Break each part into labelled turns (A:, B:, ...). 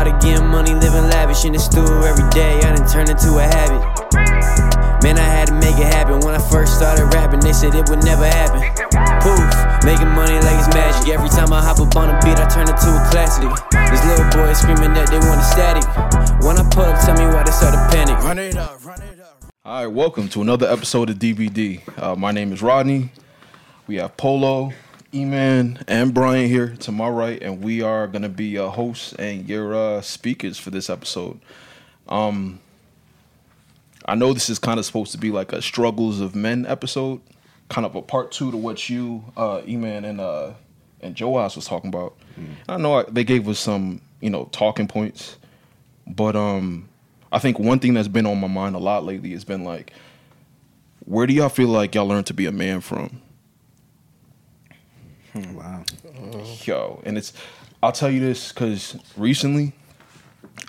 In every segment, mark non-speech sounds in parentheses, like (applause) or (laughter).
A: started getting money, living lavish in the stool every day. I done turned into a habit. Man, I had to make it happen. When I first started rapping, they said it would never happen. Poof, making money like it's magic. Every time I hop up on a beat, I turn it to a classic. These little boys screaming that they want a static. When I pull up, tell me why they started panic. Run it up, run it up.
B: All right, welcome to another episode of DBD. Uh, my name is Rodney. We have Polo, E-Man, and Brian here to my right, and we are going to be your hosts and your uh, speakers for this episode. Um, I know this is kind of supposed to be like a struggles of men episode, kind of a part two to what you, uh, E-Man, and uh, and Joas was talking about. I know I, they gave us some, you know, talking points, but um, I think one thing that's been on my mind a lot lately has been like, where do y'all feel like y'all learned to be a man from?
C: Wow.
B: Yo, and it's I'll tell you this because recently,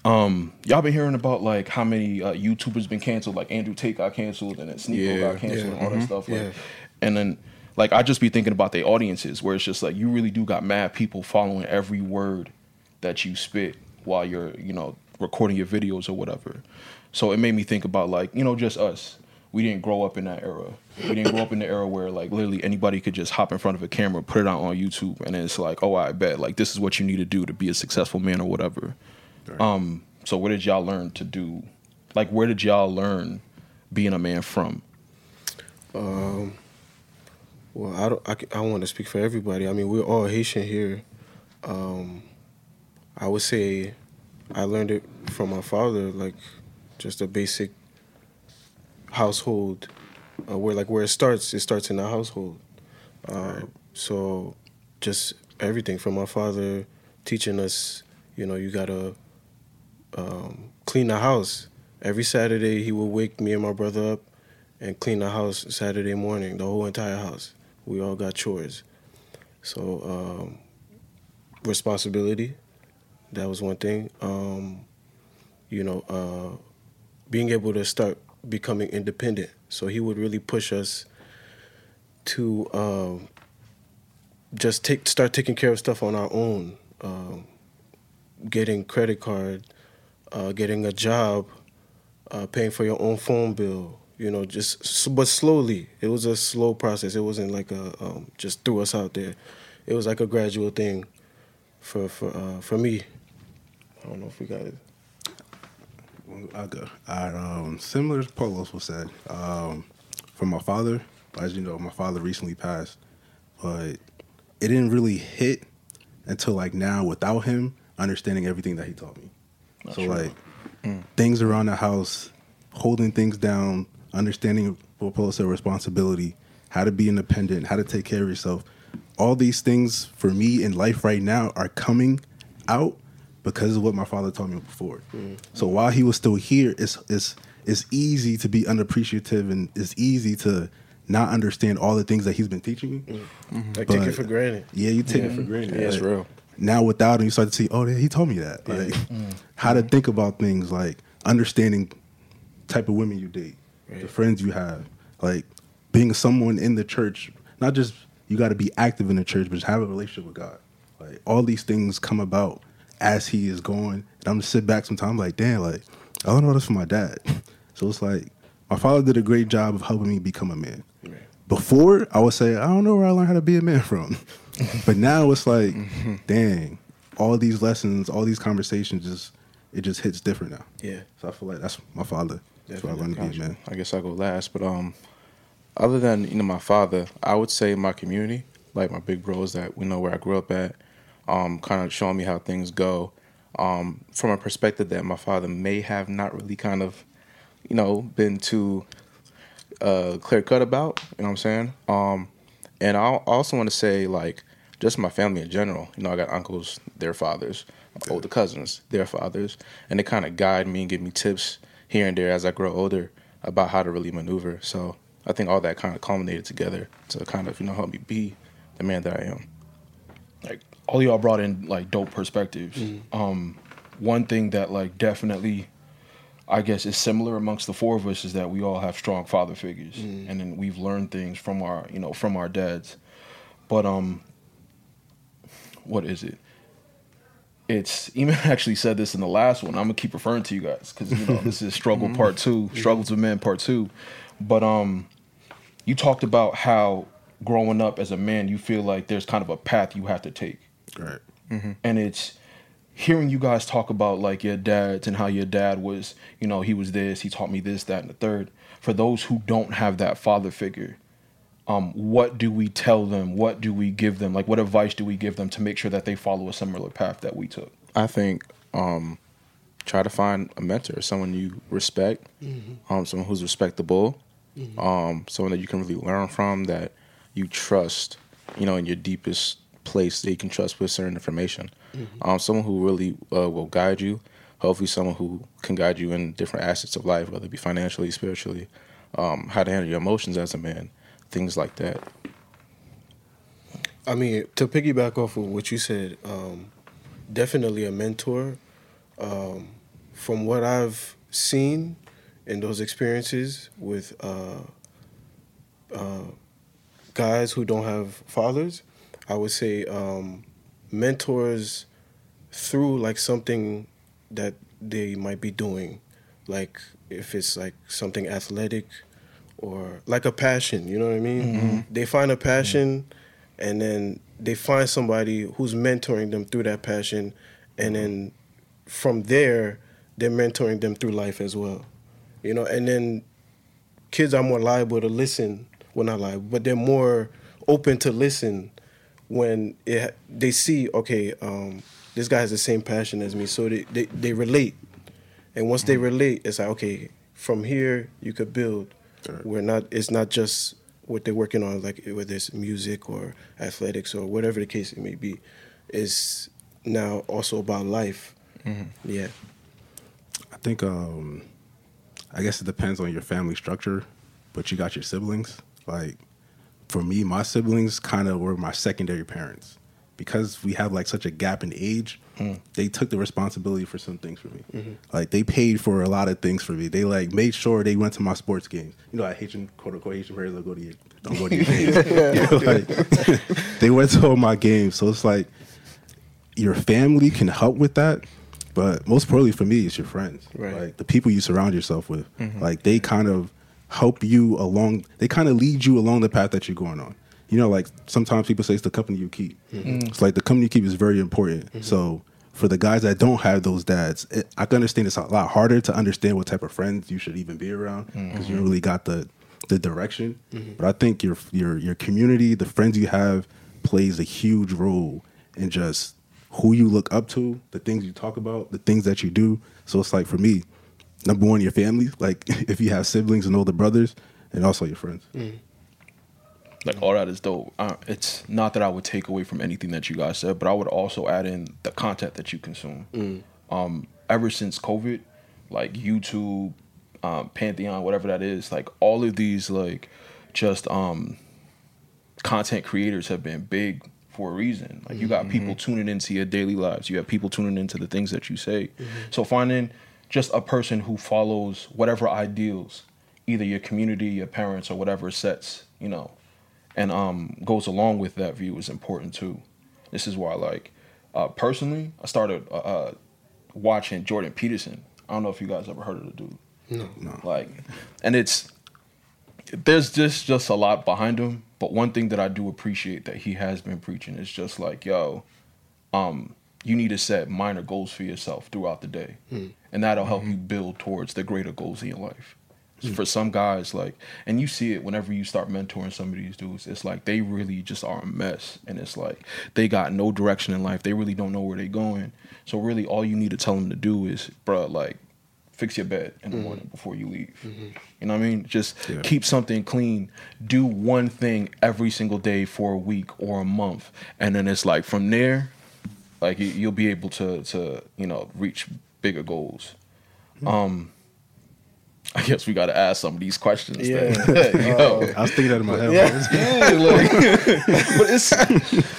B: um, y'all been hearing about like how many uh, YouTubers been canceled, like Andrew Tate got canceled and then Sneako
C: Yeah,
B: got canceled
C: yeah,
B: and all that stuff. Like,
C: yeah.
B: and then like I just be thinking about the audiences where it's just like you really do got mad people following every word that you spit while you're you know recording your videos or whatever. So it made me think about like you know just us. We didn't grow up in that era. We didn't grow up in the era where like literally anybody could just hop in front of a camera, put it out on YouTube, and then it's like, oh, I bet like this is what you need to do to be a successful man or whatever. Um, so where did y'all learn to do? Like, where did y'all learn being a man from?
C: Um, well, I don't. I, I want to speak for everybody. I mean, we're all Haitian here. Um, I would say I learned it from my father, like just a basic household. Uh, where like where it starts, it starts in the household. Uh, So, just everything from my father teaching us. You know, you gotta um, clean the house. Every Saturday, he would wake me and my brother up and clean the house Saturday morning, the whole entire house. We all got chores. So, um, responsibility, that was one thing. Um, you know, uh, being able to start becoming independent. So, he would really push us to um, just take start taking care of stuff on our own. Um, getting credit card, uh, getting a job, uh, paying for your own phone bill. You know, just but slowly. It was a slow process. It wasn't like a um, just threw us out there. It was like a gradual thing for for uh, for me. I don't know if we got it.
D: I'll go. I, um, similar to Polos was said. Um, from my father, as you know, my father recently passed, but it didn't really hit until like now without him understanding everything that he taught me. so like things around the house, holding things down, understanding what Polo said, responsibility, how to be independent, how to take care of yourself. All these things for me in life right now are coming out because of what my father taught me before. Mm. So while he was still here, it's it's it's easy to be unappreciative and it's easy to not understand all the things that he's been teaching me. Mm. Mm-hmm.
C: Like take it for granted.
D: Yeah, you take it for mm. granted.
C: Yeah, it's
D: Like,
C: real.
D: Now without him, you start to see, oh, yeah, he told me that. Like how to think about things, like understanding type of women you date, the friends you have, like being someone in the church. Not just you got to be active in the church, but just have a relationship with God. Like all these things come about as he is going, and I'm just sit back sometimes like, damn, like I don't know this from my dad. (laughs) So it's like my father did a great job of helping me become a man. Before I would say I don't know where I learned how to be a man from, (laughs) but now it's like, dang, all these lessons, all these conversations, just it just hits different now.
C: Yeah.
D: So I feel like that's my father. That's what I learned to be a man.
E: I guess I'll go last. But um, other than you know my father, I would say my community, like my big bros that we know where I grew up at, um, kind of showing me how things go, um, from a perspective that my father may have not really kind of, you know, been too uh, clear cut about. You know what I'm saying? Um, and I also want to say like just my family in general. You know, I got uncles, their fathers, older cousins, their fathers, and they kind of guide me and give me tips here and there as I grow older about how to really maneuver. So I think all that kind of culminated together to kind of you know help me be the man that I am.
B: like all y'all brought in like dope perspectives. Um, one thing that like definitely, I guess, is similar amongst the four of us is that we all have strong father figures, and then we've learned things from our you know from our dads. But um, what is it? it's E-Man (laughs) actually said this in the last one. I'm gonna keep referring to you guys because you know this is (laughs) struggle part two, struggles with men part two. But um, you talked about how growing up as a man, you feel like there's kind of a path you have to take,
D: Right.
B: and it's hearing you guys talk about like your dads and how your dad was, you know, he was this, he taught me this, that, and the third. For those who don't have that father figure, um, what do we tell them? What do we give them? Like, what advice do we give them to make sure that they follow a similar path that we took?
E: I think um, try to find a mentor, someone you respect, um, someone who's respectable, um, someone that you can really learn from, that you trust, you know, in your deepest place that you can trust with certain information. Um, someone who really uh, will guide you. Hopefully, someone who can guide you in different aspects of life, whether it be financially, spiritually, um, how to handle your emotions as a man, things like that.
C: I mean, to piggyback off of what you said, um, definitely a mentor. Um, from what I've seen in those experiences with uh, uh, guys who don't have fathers, I would say um, mentors through like something that they might be doing, like if it's like something athletic or like a passion, you know what I mean? They find a passion and then they find somebody who's mentoring them through that passion and then from there they're mentoring them through life as well. You know, and then kids are more liable to listen, well not liable, but they're more open to listen when it, they see, okay, um, this guy has the same passion as me, so they, they, they relate. And once they relate, it's like, okay, from here you could build. We're not it's not just what they're working on, like whether it's music or athletics or whatever the case it may be. It's now also about life. Yeah.
D: I think um I guess it depends on your family structure, but you got your siblings. Like for me, my siblings kind of were my secondary parents. Because we have like such a gap in age, mm. they took the responsibility for some things for me. Mm-hmm. Like they paid for a lot of things for me. They like made sure they went to my sports games. You know, I Haitian quote unquote Haitian players don't go to your don't go to your games. You (laughs) know, (laughs) like, they went to all my games. So it's like your family can help with that, but most importantly for me, it's your friends.
C: Right.
D: Like the people you surround yourself with. Mm-hmm. Like they kind of help you along. They kind of lead you along the path that you're going on. You know, like sometimes people say it's the company you keep. Mm-hmm. It's like the company you keep is very important. Mm-hmm. So for the guys that don't have those dads, it, I can understand it's a lot harder to understand what type of friends you should even be around because you don't really got the the direction. But I think your your your community, the friends you have, plays a huge role in just who you look up to, the things you talk about, the things that you do. So it's like for me, number one, your family. Like (laughs) if you have siblings and older brothers, and also your friends.
B: Like all that is dope. Uh, it's not that I would take away from anything that you guys said, but I would also add in the content that you consume. Um, ever since COVID, like YouTube, um, Pantheon, whatever that is, like all of these like just um, content creators have been big for a reason. Like you got people tuning into your daily lives. You have people tuning into the things that you say. So finding just a person who follows whatever ideals, either your community, your parents, or whatever sets, you know, and um goes along with that view is important too. This is why, like, uh, personally, I started uh, uh, watching Jordan Peterson. I don't know if you guys ever heard of the dude.
C: No.
D: No.
B: Like, and it's there's just just a lot behind him. But one thing that I do appreciate that he has been preaching is just like, yo, um, you need to set minor goals for yourself throughout the day, and that'll help mm-hmm. you build towards the greater goals in your life. Mm. For some guys, like, and you see it whenever you start mentoring some of these dudes, it's like they really just are a mess, and it's like they got no direction in life. They really don't know where they're going. So really, all you need to tell them to do is, bruh, like, fix your bed in the mm-hmm. morning before you leave. Mm-hmm. You know what I mean? Just
D: Yeah.
B: keep something clean. Do one thing every single day for a week or a month, and then it's like from there, like you'll be able to to you know reach bigger goals. Um, I guess we got to ask some of these questions.
C: Yeah.
B: then. (laughs) Yo. (laughs)
D: I was thinking that in my head. (laughs)
B: Yeah, like, but it's.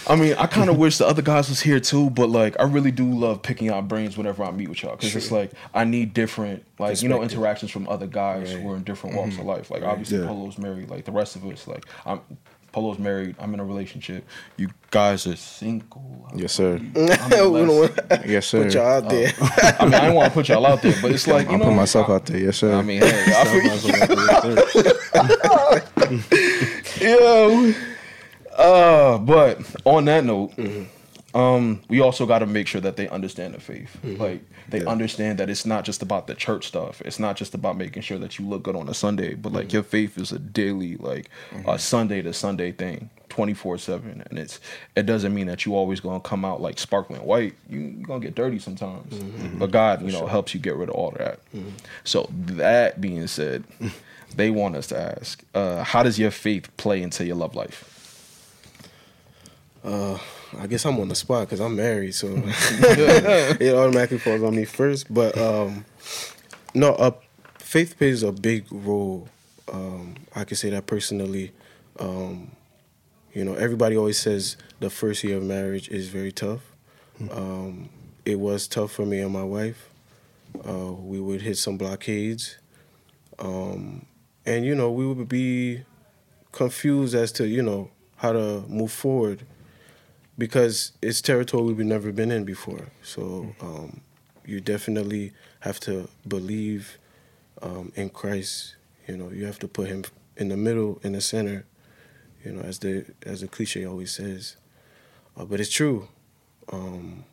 B: I mean, I kind of wish the other guys was here too, but like, I really do love picking out brains whenever I meet with y'all because it's like I need different, like you know, interactions from other guys
C: Right.
B: who are in different walks of life. Like obviously,
D: Yeah.
B: Polo's married, like the rest of us. Like I'm, Polo's married. I'm in a relationship. You guys are single.
E: Yes, sir.
C: we don't want
E: Yes, sir.
C: put y'all out there.
B: I mean, I didn't want to put y'all out there, but it's (laughs) like you
E: I'll
B: know,
E: put myself out there. Yes, sir.
B: I mean, hey, I feel Yo. Uh, but on that note, um, we also got to make sure that they understand the faith. Like they understand that it's not just about the church stuff. It's not just about making sure that you look good on a Sunday, but like your faith is a daily, like a Sunday to Sunday thing. 24 7 and it's it doesn't mean that you always gonna come out like sparkling white. You, you're gonna get dirty sometimes. But god you know helps you get rid of all that. So that being said (laughs) they want us to ask uh, how does your faith play into your love life?
C: Uh, I guess I'm on the spot because I'm married, so (laughs) (laughs) it automatically falls on me first. But um, no, uh, faith plays a big role. Um, I can say that personally. Um, you know, everybody always says the first year of marriage is very tough. Um, it was tough for me and my wife. Uh, we would hit some blockades, um, and you know, we would be confused as to you know how to move forward because it's territory we've never been in before. So um, you definitely have to believe um, in Christ. You know, you have to put Him in the middle, in the center. You know, as the as the cliche always says, uh, but it's true. Um,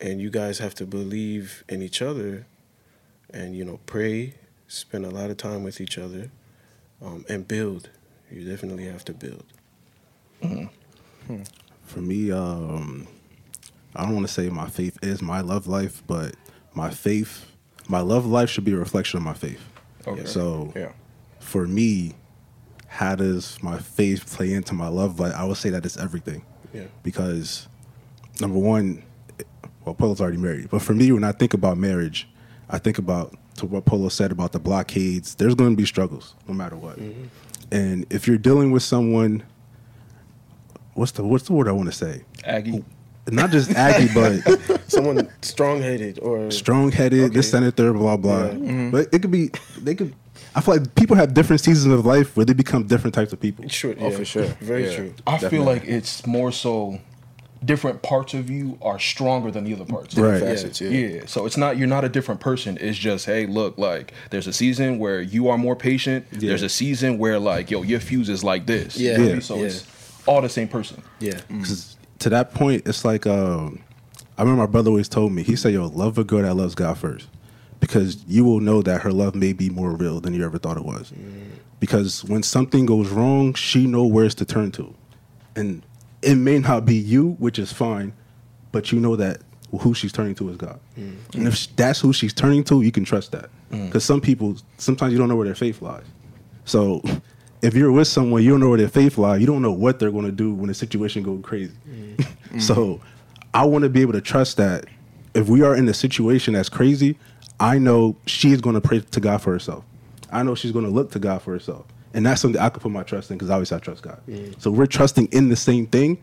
C: and you guys have to believe in each other, and you know, pray, spend a lot of time with each other, um, and build. You definitely have to build.
D: For me, um, I don't want to say my faith is my love life, but my faith, my love life should be a reflection of my faith.
B: Okay.
D: So
E: yeah.
D: for me, how does my faith play into my love life? I would say that it's everything.
C: Yeah.
D: Because number one, well, Polo's already married, but for me, when I think about marriage, I think about to what Polo said about the blockades. There's going to be struggles, no matter what. And if you're dealing with someone, what's the what's the word I want to say?
B: aggie
D: Not just Aggie, (laughs) but
C: Someone strong-headed or
D: strong headed,
C: Okay.
D: this senator, blah blah.
C: Yeah.
E: Mm-hmm.
D: But it could be they could. I feel like people have different seasons of life where they become different types of people.
C: Sure,
E: Oh,
C: yeah.
E: for sure.
C: Very
E: Yeah.
C: true.
B: i feel like it's more so different parts of you are stronger than the other parts
D: Right.
E: Facets, yeah.
B: Yeah. So it's not you're not a different person. It's just hey, look, like there's a season where you are more patient.
D: Yeah.
B: There's a season where like yo, your fuse is like this.
C: Yeah. Yeah.
B: So
C: Yeah.
B: it's all the same person.
C: Yeah. Mm.
D: Because to that point, it's like um, I remember my brother always told me. He said, "Yo, love a girl that loves God first, because you will know that her love may be more real than you ever thought it was. Mm. Because when something goes wrong, she know where's to turn to, and it may not be you, which is fine, but you know that who she's turning to is God. Mm. And if that's who she's turning to, you can trust that. Because some people, sometimes you don't know where their faith lies. So if you're with someone, you don't know where their faith lies. You don't know what they're going to do when the situation goes crazy. Mm-hmm. (laughs) so I want to be able to trust that if we are in a situation that's crazy, I know she's going to pray to God for herself. I know she's going to look to God for herself. And that's something I could put my trust in because obviously I trust God. So we're trusting in the same thing.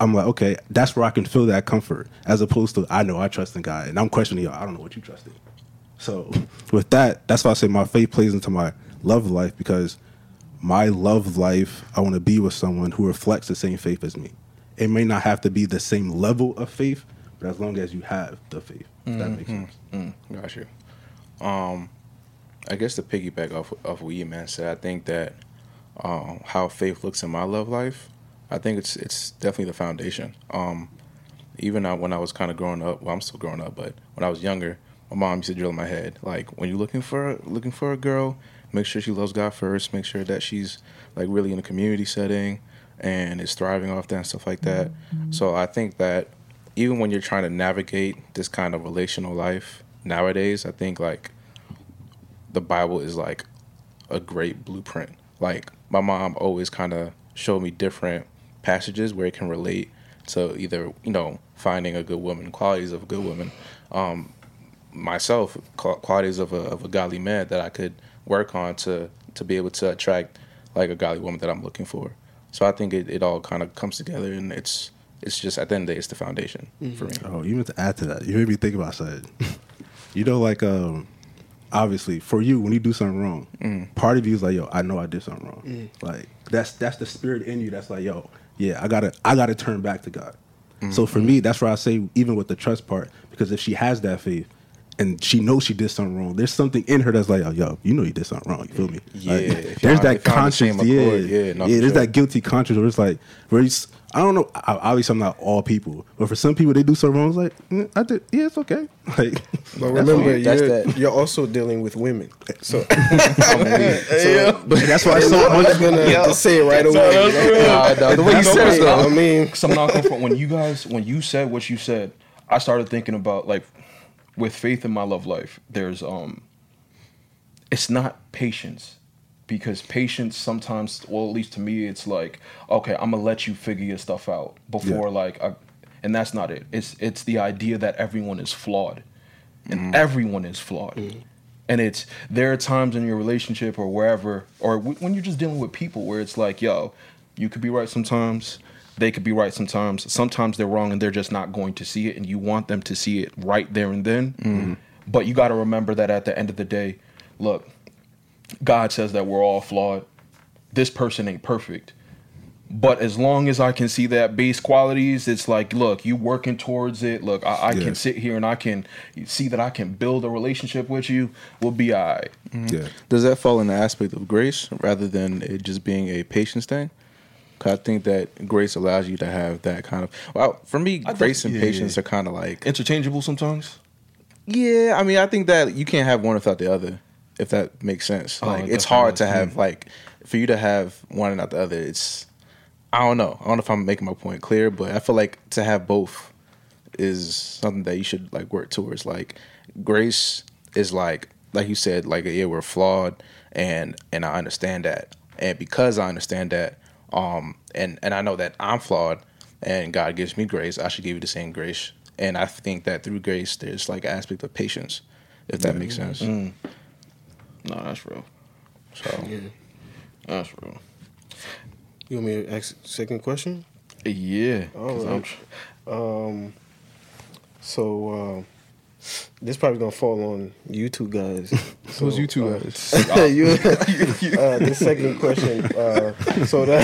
D: I'm like, okay, that's where I can feel that comfort as opposed to I know I trust in God and I'm questioning you. I don't know what you trust in. So with that, that's why I say my faith plays into my love life because my love life, I want to be with someone who reflects the same faith as me. It may not have to be the same level of faith, but as long as you have the faith, if that makes sense.
E: Got you. Um, I guess to piggyback off of what E-Man said, I think that um, how faith looks in my love life, I think it's it's definitely the foundation. Um, even when I was kind of growing up, well, I'm still growing up, but when I was younger, my mom used to drill in my head like, when you're looking for looking for a girl, make sure she loves God first. Make sure that she's like really in a community setting and is thriving off that and stuff like that. So I think that even when you're trying to navigate this kind of relational life nowadays, I think like the Bible is like a great blueprint. Like my mom always kind of showed me different passages where it can relate to either you know finding a good woman, qualities of a good woman, um, myself, qualities of a of a godly man that I could work on to to be able to attract like a godly woman that I'm looking for. So I think it, it all kind of comes together and it's it's just at the end of the day it's the foundation mm-hmm. for me.
D: Oh, even to add to that, you made me think about something. (laughs) you know, like um, obviously for you, when you do something wrong, mm. part of you is like, "Yo, I know I did something wrong." Mm. Like that's that's the spirit in you that's like, yo, yeah, I gotta I gotta turn back to God. Mm. So for me, that's why I say even with the trust part, because if she has that faith and she knows she did something wrong, there's something in her that's like, oh, yo, you know you did something wrong. You feel me?
E: Yeah,
D: Like,
E: if
D: there's that
E: if y'all on the
D: conscience. Yeah,
E: accord,
D: yeah,
E: yeah,
D: there's
E: sure.
D: that guilty conscience where it's like, where it's, I don't know. Obviously, I'm not all people, but for some people, they do something wrong. It's like, mm, I did. Yeah, it's okay. (laughs) Like,
C: But remember.
E: That's
C: you're,
E: that.
C: you're also dealing with women. So, (laughs) (laughs) Yeah.
D: but that's why it's so
C: I'm just gonna just say it right away.
E: Nah, nah, the way you said it,
B: though.
C: I mean,
B: Cause I'm not coming from when you guys when you said what you said, I started thinking about like with faith in my love life. There's um, it's not patience because patience sometimes, well, at least to me, it's like okay, I'm gonna let you figure your stuff out before
D: Yeah.
B: like, I, and that's not it. It's it's the idea that everyone is flawed, and everyone is flawed. And it's there are times in your relationship or wherever, or w- when you're just dealing with people where it's like, yo, you could be right sometimes, they could be right sometimes. Sometimes they're wrong and they're just not going to see it, and you want them to see it right there and then. Mm-hmm. But you got to remember that at the end of the day, look, God says that we're all flawed. This person ain't perfect. But as long as I can see that base qualities, it's like, look, you working towards it. Look, I, I
D: Yeah.
B: can sit here and I can see that I can build a relationship with you. We'll be all right. Mm-hmm.
D: Yeah.
E: Does that fall in the aspect of grace rather than it just being a patience thing? 'Cause I think that grace allows you to have that kind of. Well, for me,
B: I
E: grace
B: think-
E: and
B: yeah,
E: patience
B: yeah.
E: are kind of like.
B: Interchangeable sometimes.
E: Yeah, I mean, I think that you can't have one without the other, if that makes sense.
B: Oh,
E: Like,
B: it
E: it's hard to have mm-hmm. like for you to have one and not the other. It's I don't know. I don't know if I'm making my point clear, but I feel like to have both is something that you should like work towards. Like, grace is like like you said, like yeah, we're flawed, and and I understand that, and because I understand that, um, and and I know that I'm flawed, and God gives me grace, I should give you the same grace. And I think that through grace, there's like an aspect of patience, if that makes sense.
B: No, that's real.
E: So
B: That's real.
C: you want me to ask second question?
B: Yeah.
C: All
B: 'cause I'm-
C: right. Um, so uh, this probably gonna fall on (laughs) (laughs) (laughs) you two guys. So,
E: Who's you two
C: uh,
E: guys?
C: you, uh, the second question. Uh, so the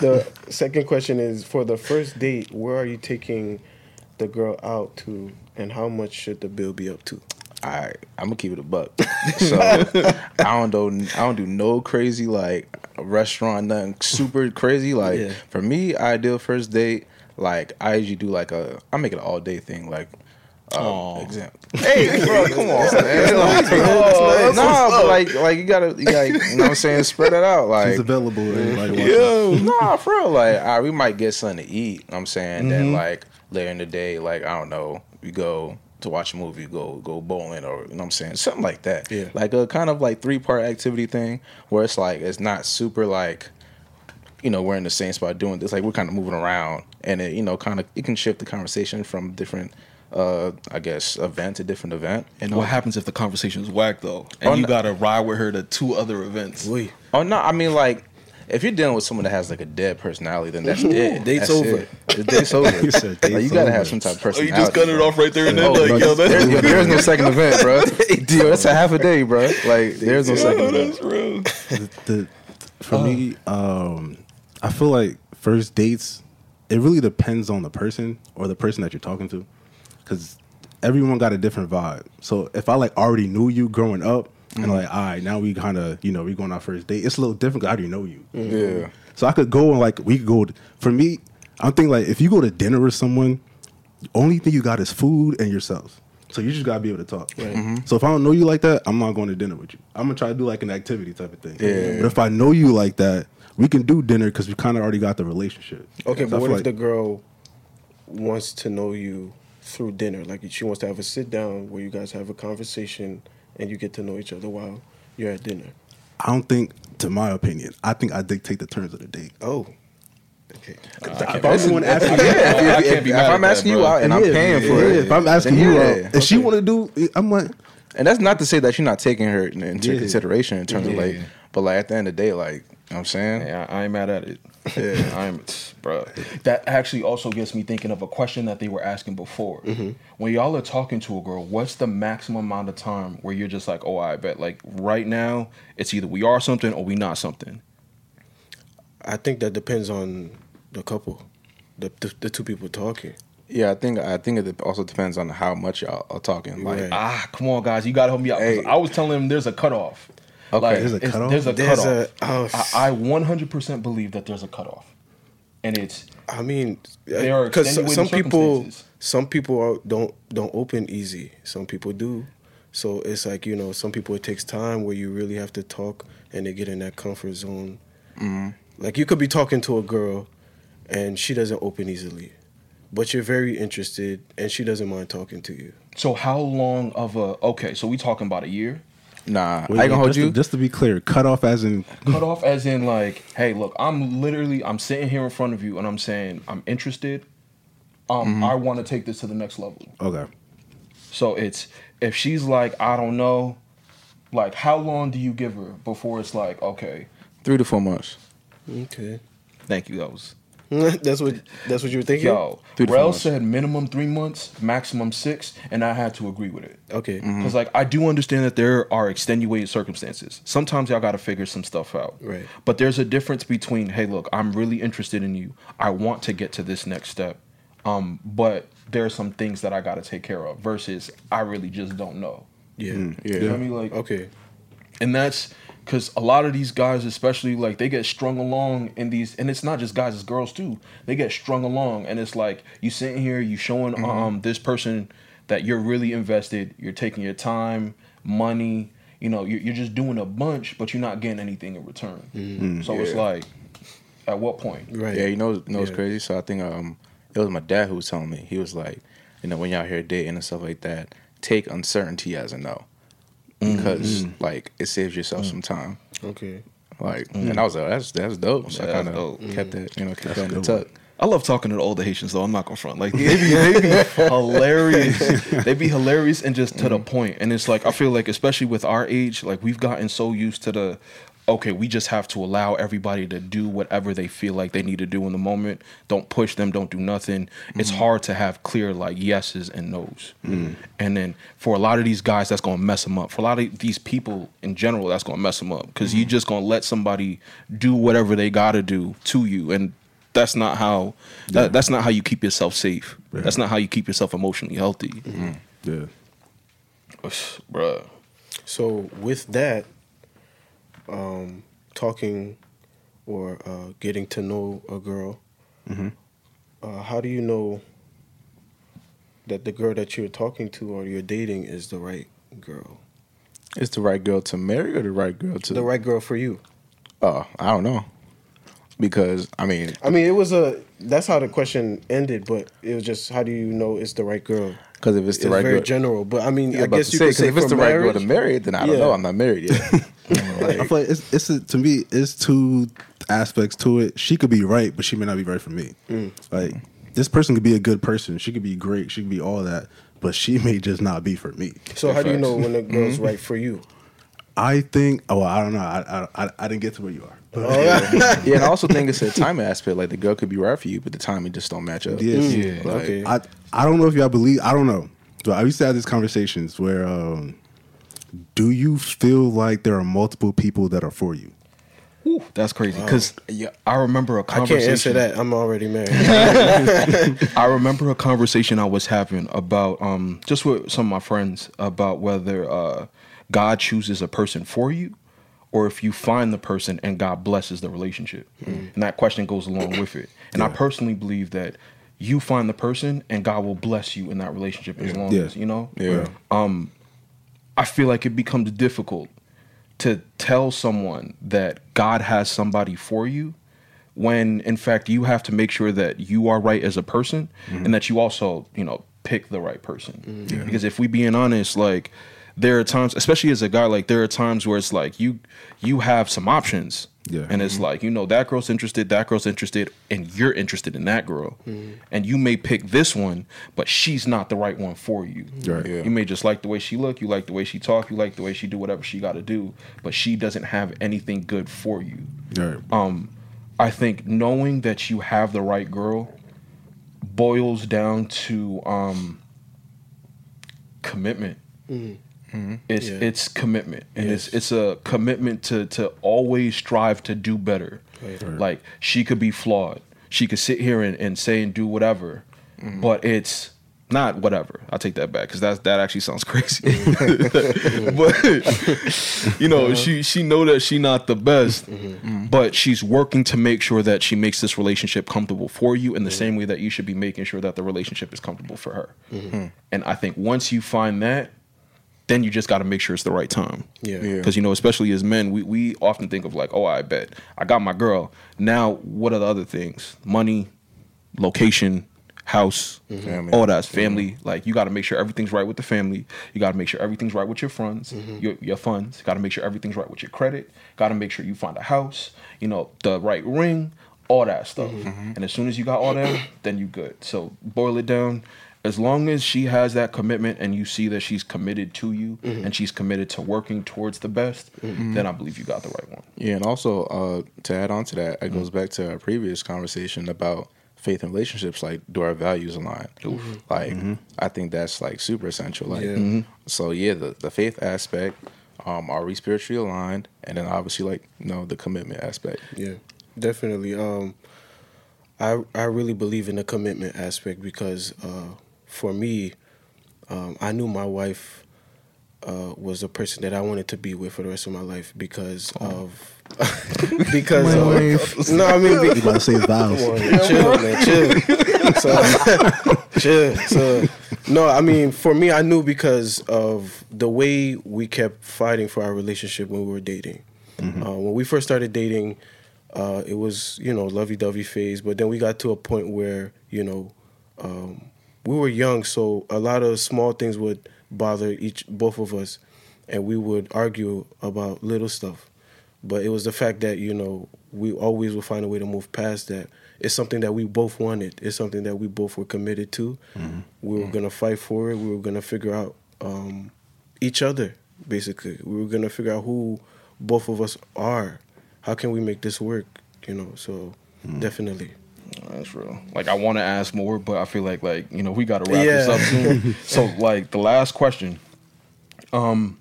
C: the second question is for the first date. Where are you taking the girl out to, and how much should the bill be up to?
E: All right, I'm gonna keep it a buck. So I don't do I don't do no crazy like restaurant nothing super crazy. Like
C: Yeah.
E: for me, ideal first date. Like I usually do like a I make it an all day thing. Like um, example. (laughs) Hey, bro, come on, man. Like, nah, but like like you gotta you gotta you know what I'm saying spread it out. Like
D: She's available. and, Like, watching.
E: nah, for real. Like, all right, we might get something to eat. you know what I'm saying then, like later in the day, like I don't know, we go to watch a movie, go go bowling, or you know what I'm saying, something like that.
C: Yeah.
E: like a kind of like three part activity thing where it's like it's not super like. You know, we're in the same spot doing this. Like we're kind of moving around, and it, you know, kind of it can shift the conversation from different, uh, I guess, event to different event.
B: And what happens if the conversation is whack though, and
E: Oh,
B: you
E: no.
B: gotta ride with her to two other events?
C: Wait,
E: Oh no, I mean like if you're dealing with someone that has like a dead personality, then that's dead.
C: Date's
E: That's
C: over.
E: it. The date's over. (laughs)
D: He said
E: Like, you gotta
D: over.
E: have some type of personality.
B: Oh,
E: personality.
B: you just cut it off right there and then,
E: Oh,
B: like,
E: bro,
B: yo,
E: there's,
B: that's,
E: there's no second event, bro. (laughs) (laughs) Yo, that's a half a day, bro. Like there's no second event.
B: that's real.
D: the for me, um, I feel like first dates, it really depends on the person or the person that you're talking to, because everyone got a different vibe. So if I like already knew you growing up, and mm-hmm. like, all right, now we kind of, you know, we going on our first date. It's a little different. 'cause I already know you.
E: Yeah.
D: So I could go and like we could go. For me, I'm thinking like if you go to dinner with someone, the only thing you got is food and yourself. So you just gotta be able to talk. Mm-hmm. So if I don't know you like that, I'm not going to dinner with you. I'm gonna try to do like an activity type of thing.
E: Yeah.
D: But if I know you like that, we can do dinner because we kind of already got the relationship.
C: Okay,
D: So
C: but what
D: feel
C: if the girl wants to know you through dinner? Like she wants to have a sit down where you guys have a conversation and you get to know each other while you're at dinner.
D: I don't think, to my opinion, I think I dictate the terms of the date.
C: Oh, okay.
D: If I'm the one asking,
E: Yeah, if,
B: I
E: if,
B: can't
E: if,
B: be
E: if I'm
B: that,
E: asking you out and I'm
D: Yeah,
E: paying for
D: yeah,
E: it,
D: If I'm asking you
E: yeah.
D: out, if she want to do, I'm like,
E: and that's not to say that you're not taking her into
D: Yeah.
E: consideration in terms of like, but like at the end of the day, like, you know what I'm saying,
B: Yeah, I ain't mad at it. (laughs) Yeah, I'm, bro. That actually also gets me thinking of a question that they were asking before. When y'all are talking to a girl, what's the maximum amount of time where you're just like, oh, I bet, like right now, it's either we are something or we not something.
C: I think that depends on the couple, the the, the two people talking.
E: Yeah, I think I think it also depends on how much y'all are talking. Like,
C: Right.
B: Ah, come on, guys, you gotta help me out.
E: Hey.
B: I was telling him there's a cutoff.
E: Okay.
B: Like,
D: There's a cutoff?
B: There's a
C: There's
B: cutoff.
C: a oh,
B: I, I 100% believe that there's a cutoff, and it's
C: I mean,
B: There are
C: because some people, some people are, don't don't open easy. Some people do. So it's like you know, some people it takes time where you really have to talk and they get in that comfort zone.
B: Mm-hmm.
C: Like you could be talking to a girl, and she doesn't open easily, but you're very interested, and she doesn't mind talking to you.
B: so how long of a okay? So we talking about a year?
E: Nah,
D: Wait,
E: I ain't gonna hold
D: just
E: you.
D: To, just to be clear, cut off as in (laughs)
B: Cut off as in like, hey, look, I'm literally I'm sitting here in front of you and I'm saying I'm interested. Um, I want to take this to the next level.
D: okay.
B: So it's if she's like, I don't know, like how long do you give her before it's like, okay,
E: Three to four months.
C: Okay,
B: thank you, that was (laughs)
C: that's what that's what you were thinking.
B: yo.
E: Three to
B: Rel said minimum three months, maximum six, and I had to agree with it.
C: Okay,
B: Because like I do understand that there are extenuating circumstances. Sometimes y'all got to figure some stuff out.
C: Right.
B: But there's a difference between hey, look, I'm really interested in you. I want to get to this next step. Um, but there are some things that I got to take care of. Versus I really just don't know.
C: yeah,
E: Yeah.
B: You know what I mean? Like
C: okay,
B: and that's because a lot of these guys especially like they get strung along in these and it's not just guys it's girls too they get strung along and it's like you sitting here you showing um this person that you're really invested you're taking your time money you know you're, you're just doing a bunch but you're not getting anything in return so it's like at what point
C: right.
E: Yeah, you know, you know what's
C: Yeah.
E: crazy? So I think um, it was my dad who was telling me. He was like, you know, when y'all here dating and stuff like that, take uncertainty as a no, because mm-hmm. like it saves yourself mm. some time.
C: Okay,
E: Like, mm. and I was like, that's that's dope. So
B: Yeah,
E: I kind
B: that's
E: of
B: dope.
E: kept mm. that, you know, kept
D: That's
E: that
D: a
E: in the tuck.
B: I love talking to the older Haitians though. I'm not gonna front. Like they be, they be (laughs) hilarious. They be (laughs) hilarious and just to the point. And it's like I feel like especially with our age, like we've gotten so used to the okay, we just have to allow everybody to do whatever they feel like they need to do in the moment. Don't push them, don't do nothing. It's mm-hmm. hard to have clear like yeses and nos. Mm-hmm. And then for a lot of these guys, that's gonna mess them up. For a lot of these people in general, that's gonna mess them up because you're mm-hmm. just gonna let somebody do whatever they gotta do to you, and that's not how that, that's not how you keep yourself safe. That's not how you keep yourself emotionally healthy,
D: Yeah.
B: bruh.
C: So with that, um, talking or uh, getting to know a girl, uh, how do you know that the girl that you're talking to or you're dating is the right girl,
E: Is the right girl to marry or the right girl to
C: the right girl for you?
E: Oh, I don't know, because I mean,
C: I mean, it was a that's how the question ended, but it was just how do you know it's the right girl?
E: Because if it's
C: It's
E: the right
C: very
E: girl,
C: general, but I mean,
E: Yeah,
C: I guess you
E: say,
C: could
E: 'cause
C: say
E: if it's
C: for
E: the right girl to marry, then I don't
C: Yeah.
E: know. I'm not married yet. (laughs)
D: I feel like it's it's a, to me it's two aspects to it. She could be right, but she may not be right for me. Mm. Like this person could be a good person. She could be great. She could be all that, but she (laughs) may just not be for me.
C: So how do you know when a girl's mm-hmm. right for you?
D: I think. Oh, I don't know. I I, I, I didn't get to where you are. But oh. (laughs)
E: yeah, and I also think it's a timing aspect. Like the girl could be right for you, but the timing just don't match up.
D: Yes. Mm.
B: Yeah.
E: Like,
C: Okay.
D: I I don't know if y'all believe. I don't know. But I used to have these conversations where, um, do you feel like there are multiple people that are for you?
B: Ooh, that's crazy. Because yeah, I remember a conversation.
C: I can't answer that. I'm already married. (laughs)
B: I remember a conversation I was having about um just with some of my friends about whether uh God chooses a person for you or if you find the person and God blesses the relationship. And that question goes along with it. And I personally believe that you find the person and God will bless you in that relationship as long
D: Yeah.
B: as, you know.
E: Yeah.
B: Um, I feel like it becomes difficult to tell someone that God has somebody for you when in fact you have to make sure that you are right as a person mm-hmm. and that you also, you know, pick the right person. Mm-hmm. Because if we being honest, like there are times, especially as a guy, like there are times where it's like you you have some options.
D: Yeah.
B: And it's like, you know, that girl's interested, that girl's interested, and you're interested in that girl. And you may pick this one, but she's not the right one for you.
D: Right.
E: Yeah.
B: You may just like the way she look, you like the way she talk, you like the way she do whatever she got to do, but she doesn't have anything good for you.
D: Right.
B: Um, I think knowing that you have the right girl boils down to um, commitment. Mm-hmm. It's
C: Yeah.
B: it's commitment, and it's
C: Yes.
B: it's a commitment to to always strive to do better. Like she could be flawed. She could sit here and, and say and do whatever, mm-hmm. but it's not whatever. I'll take that back because that that actually sounds (laughs) crazy. (laughs) but you know, uh-huh. she she know that she not the best, mm-hmm. but she's working to make sure that she makes this relationship comfortable for you in the same way that you should be making sure that the relationship is comfortable for her. And I think once you find that, then you just got to make sure it's the right time.
C: Yeah.
E: Yeah.
B: Because you know, especially as men, we we often think of like, oh, I bet I got my girl. Now, what are the other things? Money, location, house,
E: Family.
B: all that's family. Like you got to make sure everything's right with the family. You got to make sure everything's right with your funds, mm-hmm. your your funds. Got to make sure everything's right with your credit. Got to make sure you find a house. You know, the right ring, all that stuff. Mm-hmm. And as soon as you got all that, then you good. So boil it down. As long as she has that commitment and you see that she's committed to you and she's committed to working towards the best, then I believe you got the right one.
E: Yeah, and also uh, to add on to that, it goes back to our previous conversation about faith and relationships. Like, do our values align? Like, I think that's like super essential. Like,
C: Yeah.
E: so yeah, the the faith aspect. Um, are we spiritually aligned? And then obviously, like, you know, the commitment aspect.
C: Yeah, definitely. Um, I I really believe in the commitment aspect because uh, for me, um, I knew my wife uh, was a person that I wanted to be with for the rest of my life because of (laughs) because of, no, I mean
D: You gotta say vows?
C: Come on, man, chill, man, chill. So, (laughs) chill. So, no, I mean, for me, I knew because of the way we kept fighting for our relationship when we were dating. Uh, when we first started dating, uh, it was you know lovey-dovey phase, but then we got to a point where you know um, we were young, so a lot of small things would bother each both of us, and we would argue about little stuff. But it was the fact that you know we always would find a way to move past that. It's something that we both wanted. It's something that we both were committed to. We were gonna fight for it. We were gonna figure out um, each other. Basically, we were gonna figure out who both of us are. How can we make this work? You know. So definitely.
B: That's real. Like I want to ask more, but I feel like like you know we got to wrap this up soon. (laughs) so like the last question, um,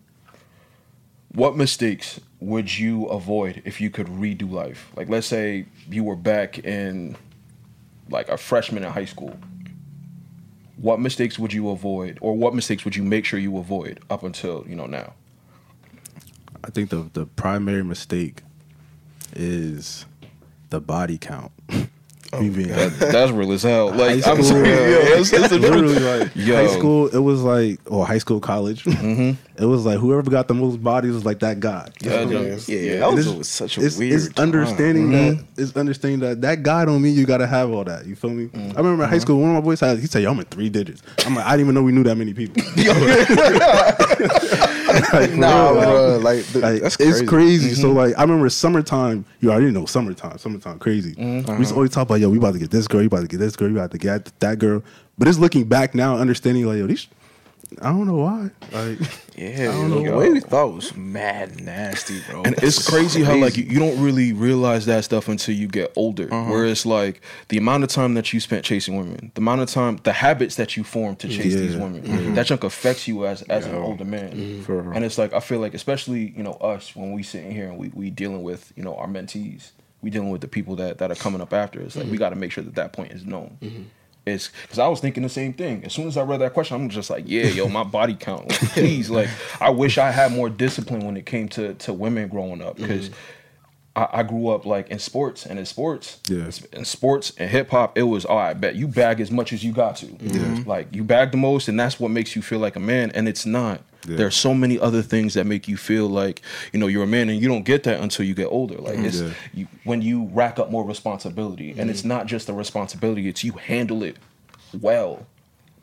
B: what mistakes would you avoid if you could redo life? Like let's say you were back in like a freshman in high school. What mistakes would you avoid, or what mistakes would you make sure you avoid up until you know now?
D: I think the the primary mistake is the body count. Oh, me being-
B: That, that's real as hell. Like
D: High
B: I'm
D: school,
B: sorry, yeah, it's, it's
D: literally like
B: Yo.
D: high school. It was like or high school, college. Mm-hmm. It was like whoever got the most bodies was like that guy.
B: Yeah,
C: Yeah.
B: yeah.
E: Yeah, that was, was such a
D: it's,
E: weird.
D: it's understanding that it's understanding that that guy don't mean you gotta have all that. You feel me? Mm-hmm. I remember in high school, one of my boys had he said, "Yo, I'm in three digits." I'm like, I didn't even know we knew that many people. (laughs) (laughs) (laughs) Like,
E: Nah,
D: real, like-
E: bro, like, th-
D: like,
E: that's
D: it's
E: crazy.
D: crazy. So mm-hmm. like I remember summertime. You already know summertime. Summertime crazy. Mm-hmm. We used to uh-huh. always talk about yo, we about to get this girl, we about to get this girl, we about to get that girl. But it's looking back now, understanding like yo, these. I don't know why. Like (laughs)
E: Yeah, I
D: don't know
E: the way we thought was mad nasty, bro.
B: And it's crazy how like you, you don't really realize that stuff until you get older. Uh-huh. Where it's like the amount of time that you spent chasing women, the amount of time, the habits that you formed to chase these
D: Yeah.
B: women, mm-hmm. that junk affects you as as an older man. Mm-hmm.
E: For real.
B: And it's like I feel like, especially you know us when we sitting here and we we dealing with you know our mentees, we dealing with the people that that are coming up after us. Like we mm-hmm. got to make sure that that point is known. It's because I was thinking the same thing. As soon as I read that question, I'm just like, yeah, yo, my (laughs) body count. Like, please, like, I wish I had more discipline when it came to to women growing up because. Mm. I, I grew up like in sports and in sports,
D: Yeah.
B: in sports and hip hop, it was oh, all right. Bet you bag as much as you got to, like you bag the most, and that's what makes you feel like a man. And it's not.
D: Yeah.
B: There's so many other things that make you feel like you know you're a man, and you don't get that until you get older. Like mm-hmm. it's
D: Yeah.
B: you, when you rack up more responsibility, and it's mm. not just the responsibility; it's you handle it well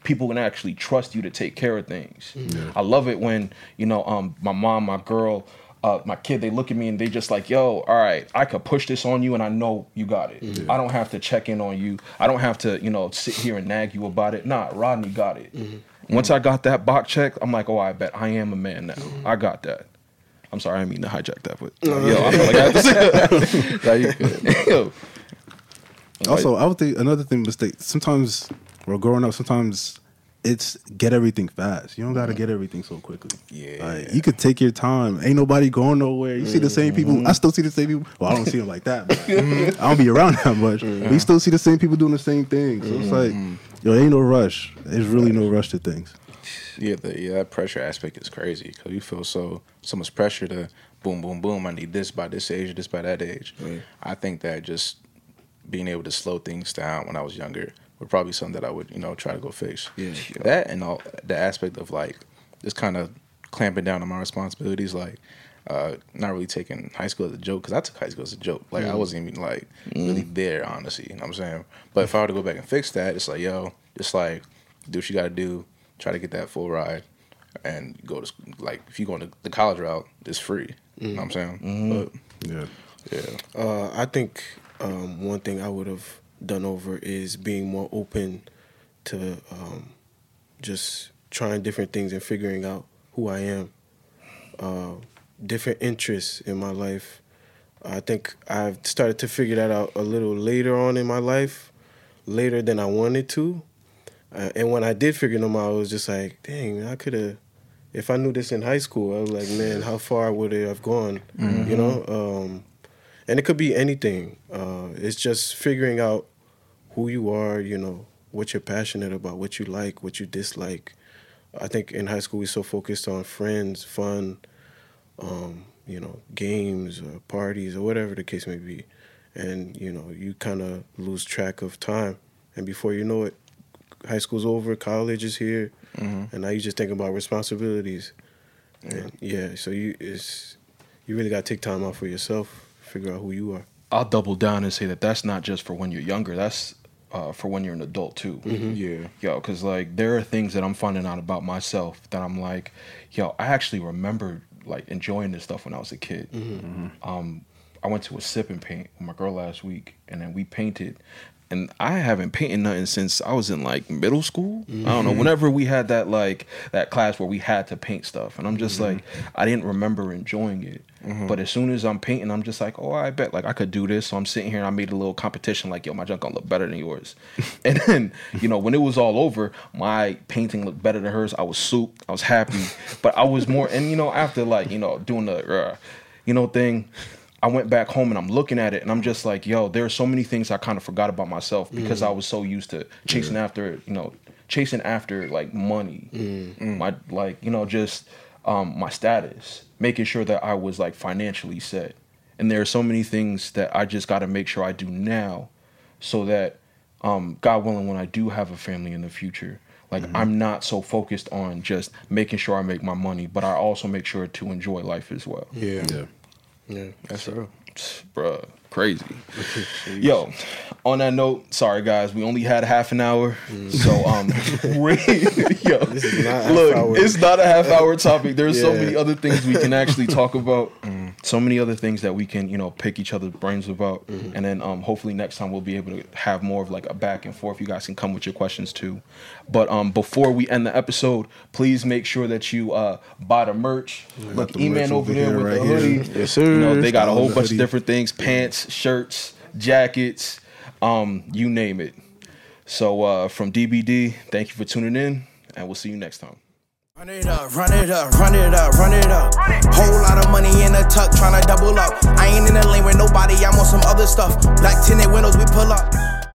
B: people can actually trust you to take care of things. Mm. I love it when you know um my mom, my girl, uh, my kid, they look at me and they just like, yo, all right, I could push this on you and I know you got it. Mm. I don't have to check in on you. I don't have to, you know, sit here and nag you about it. Nah, Rodney got it. Mm-hmm. Once I got that box check, I'm like, oh, I bet I am a man now. Mm-hmm. I got that. I'm sorry, I didn't mean to hijack that, but yo, I feel like I have to say that. (laughs)
E: Nah, you good. (laughs)
B: Yo.
D: Also, I would think another thing mistake. Sometimes, well, growing up, sometimes it's get everything fast. You don't got to get everything so quickly.
E: Yeah.
D: like, you could take your time. Ain't nobody going nowhere. You see the same people. Mm-hmm. I still see the same people. Well, I don't see them like that. But (laughs) mm-hmm. I don't be around that much. But you still see the same people doing the same thing. So it's like, yo, ain't no rush. There's really no rush to things.
E: Yeah, the yeah that pressure aspect is crazy because you feel so so much pressure to boom, boom, boom. I need this by this age, this by that age. I think that just being able to slow things down when I was younger would probably something that I would you know try to go fix.
B: Yeah.
E: that and all the aspect of like just kind of clamping down on my responsibilities, like. Uh, not really taking high school as a joke because I took high school as a joke. Like I wasn't even like really there, honestly. You know what I'm saying? But if I were to go back and fix that, it's like, yo, just like do what you got to do, try to get that full ride, and go to like if you go on the, the college route, it's free. You know what I'm saying?
D: Yeah.
E: But yeah,
C: Uh, I think um, one thing I would have done over is being more open to um, just trying different things and figuring out who I am. Uh, different interests in my life. I think I've started to figure that out a little later on in my life, later than I wanted to. Uh, and when I did figure them out, I was just like, dang, I could have. If I knew this in high school, I was like, man, how far would it have gone? You know, um, and it could be anything. Uh, it's just figuring out who you are. You know, what you're passionate about, what you like, what you dislike. I think in high school we're so focused on friends, fun, um, you know, games or parties or whatever the case may be, and you know, you kind of lose track of time, and before you know it, high school's over, college is here, and now you just think about responsibilities. And yeah, so you it's you really got to take time out for yourself, figure out who you are.
B: I'll double down and say that that's not just for when you're younger. That's uh, for when you're an adult too.
E: yeah,
B: Yo, because like there are things that I'm finding out about myself that I'm like, yo, I actually remember like enjoying this stuff when I was a kid. Um, I went to a sip and paint with my girl last week, and then we painted. And I haven't painted nothing since I was in like middle school. I don't know. Mm-hmm. Whenever we had that like that class where we had to paint stuff, and I'm just mm-hmm. like, I didn't remember enjoying it. Mm-hmm. But as soon as I'm painting, I'm just like, oh, I bet like I could do this. So I'm sitting here and I made a little competition, like, yo, my junk gonna look better than yours. (laughs) and then, you know, when it was all over, my painting looked better than hers. I was soup. I was happy. but I was more, and you know, after like, you know, doing the, uh, you know, thing, I went back home and I'm looking at it and I'm just like, yo, there are so many things I kind of forgot about myself because I was so used to chasing after, you know, chasing after like money, my like, you know, just um, my status, making sure that I was like financially set. And there are so many things that I just got to make sure I do now, so that um, God willing, when I do have a family in the future, like I'm not so focused on just making sure I make my money, but I also make sure to enjoy life as well.
C: Yeah,
D: Yeah.
C: Yeah.
E: that's real.
B: Bruh, crazy. (laughs) Yo, on that note, sorry guys, we only had half an hour, so um, (laughs) yo,
C: This is not a half
B: look, it's not a half hour topic. There's so many other things we can actually (laughs) talk about. So many other things that we can, you know, pick each other's brains about, and then um, hopefully next time we'll be able to have more of like a back and forth. You guys can come with your questions too. But um, before we end the episode, please make sure that you uh buy the merch. Look, E-Man
D: merch
B: over
D: over
B: there
D: here,
B: with
D: right
B: the hoodie.
C: Yes, sir.
B: You know, they got a whole bunch of different things: pants, shirts, jackets, um, you name it. So uh, from DBD, thank you for tuning in, and we'll see you next time.
F: Run it up, run it up, run it up, run it up. Whole lot of money in the tuck, tryna double up. I ain't in the lane with nobody, I'm on some other stuff. Black tinted windows, we pull up.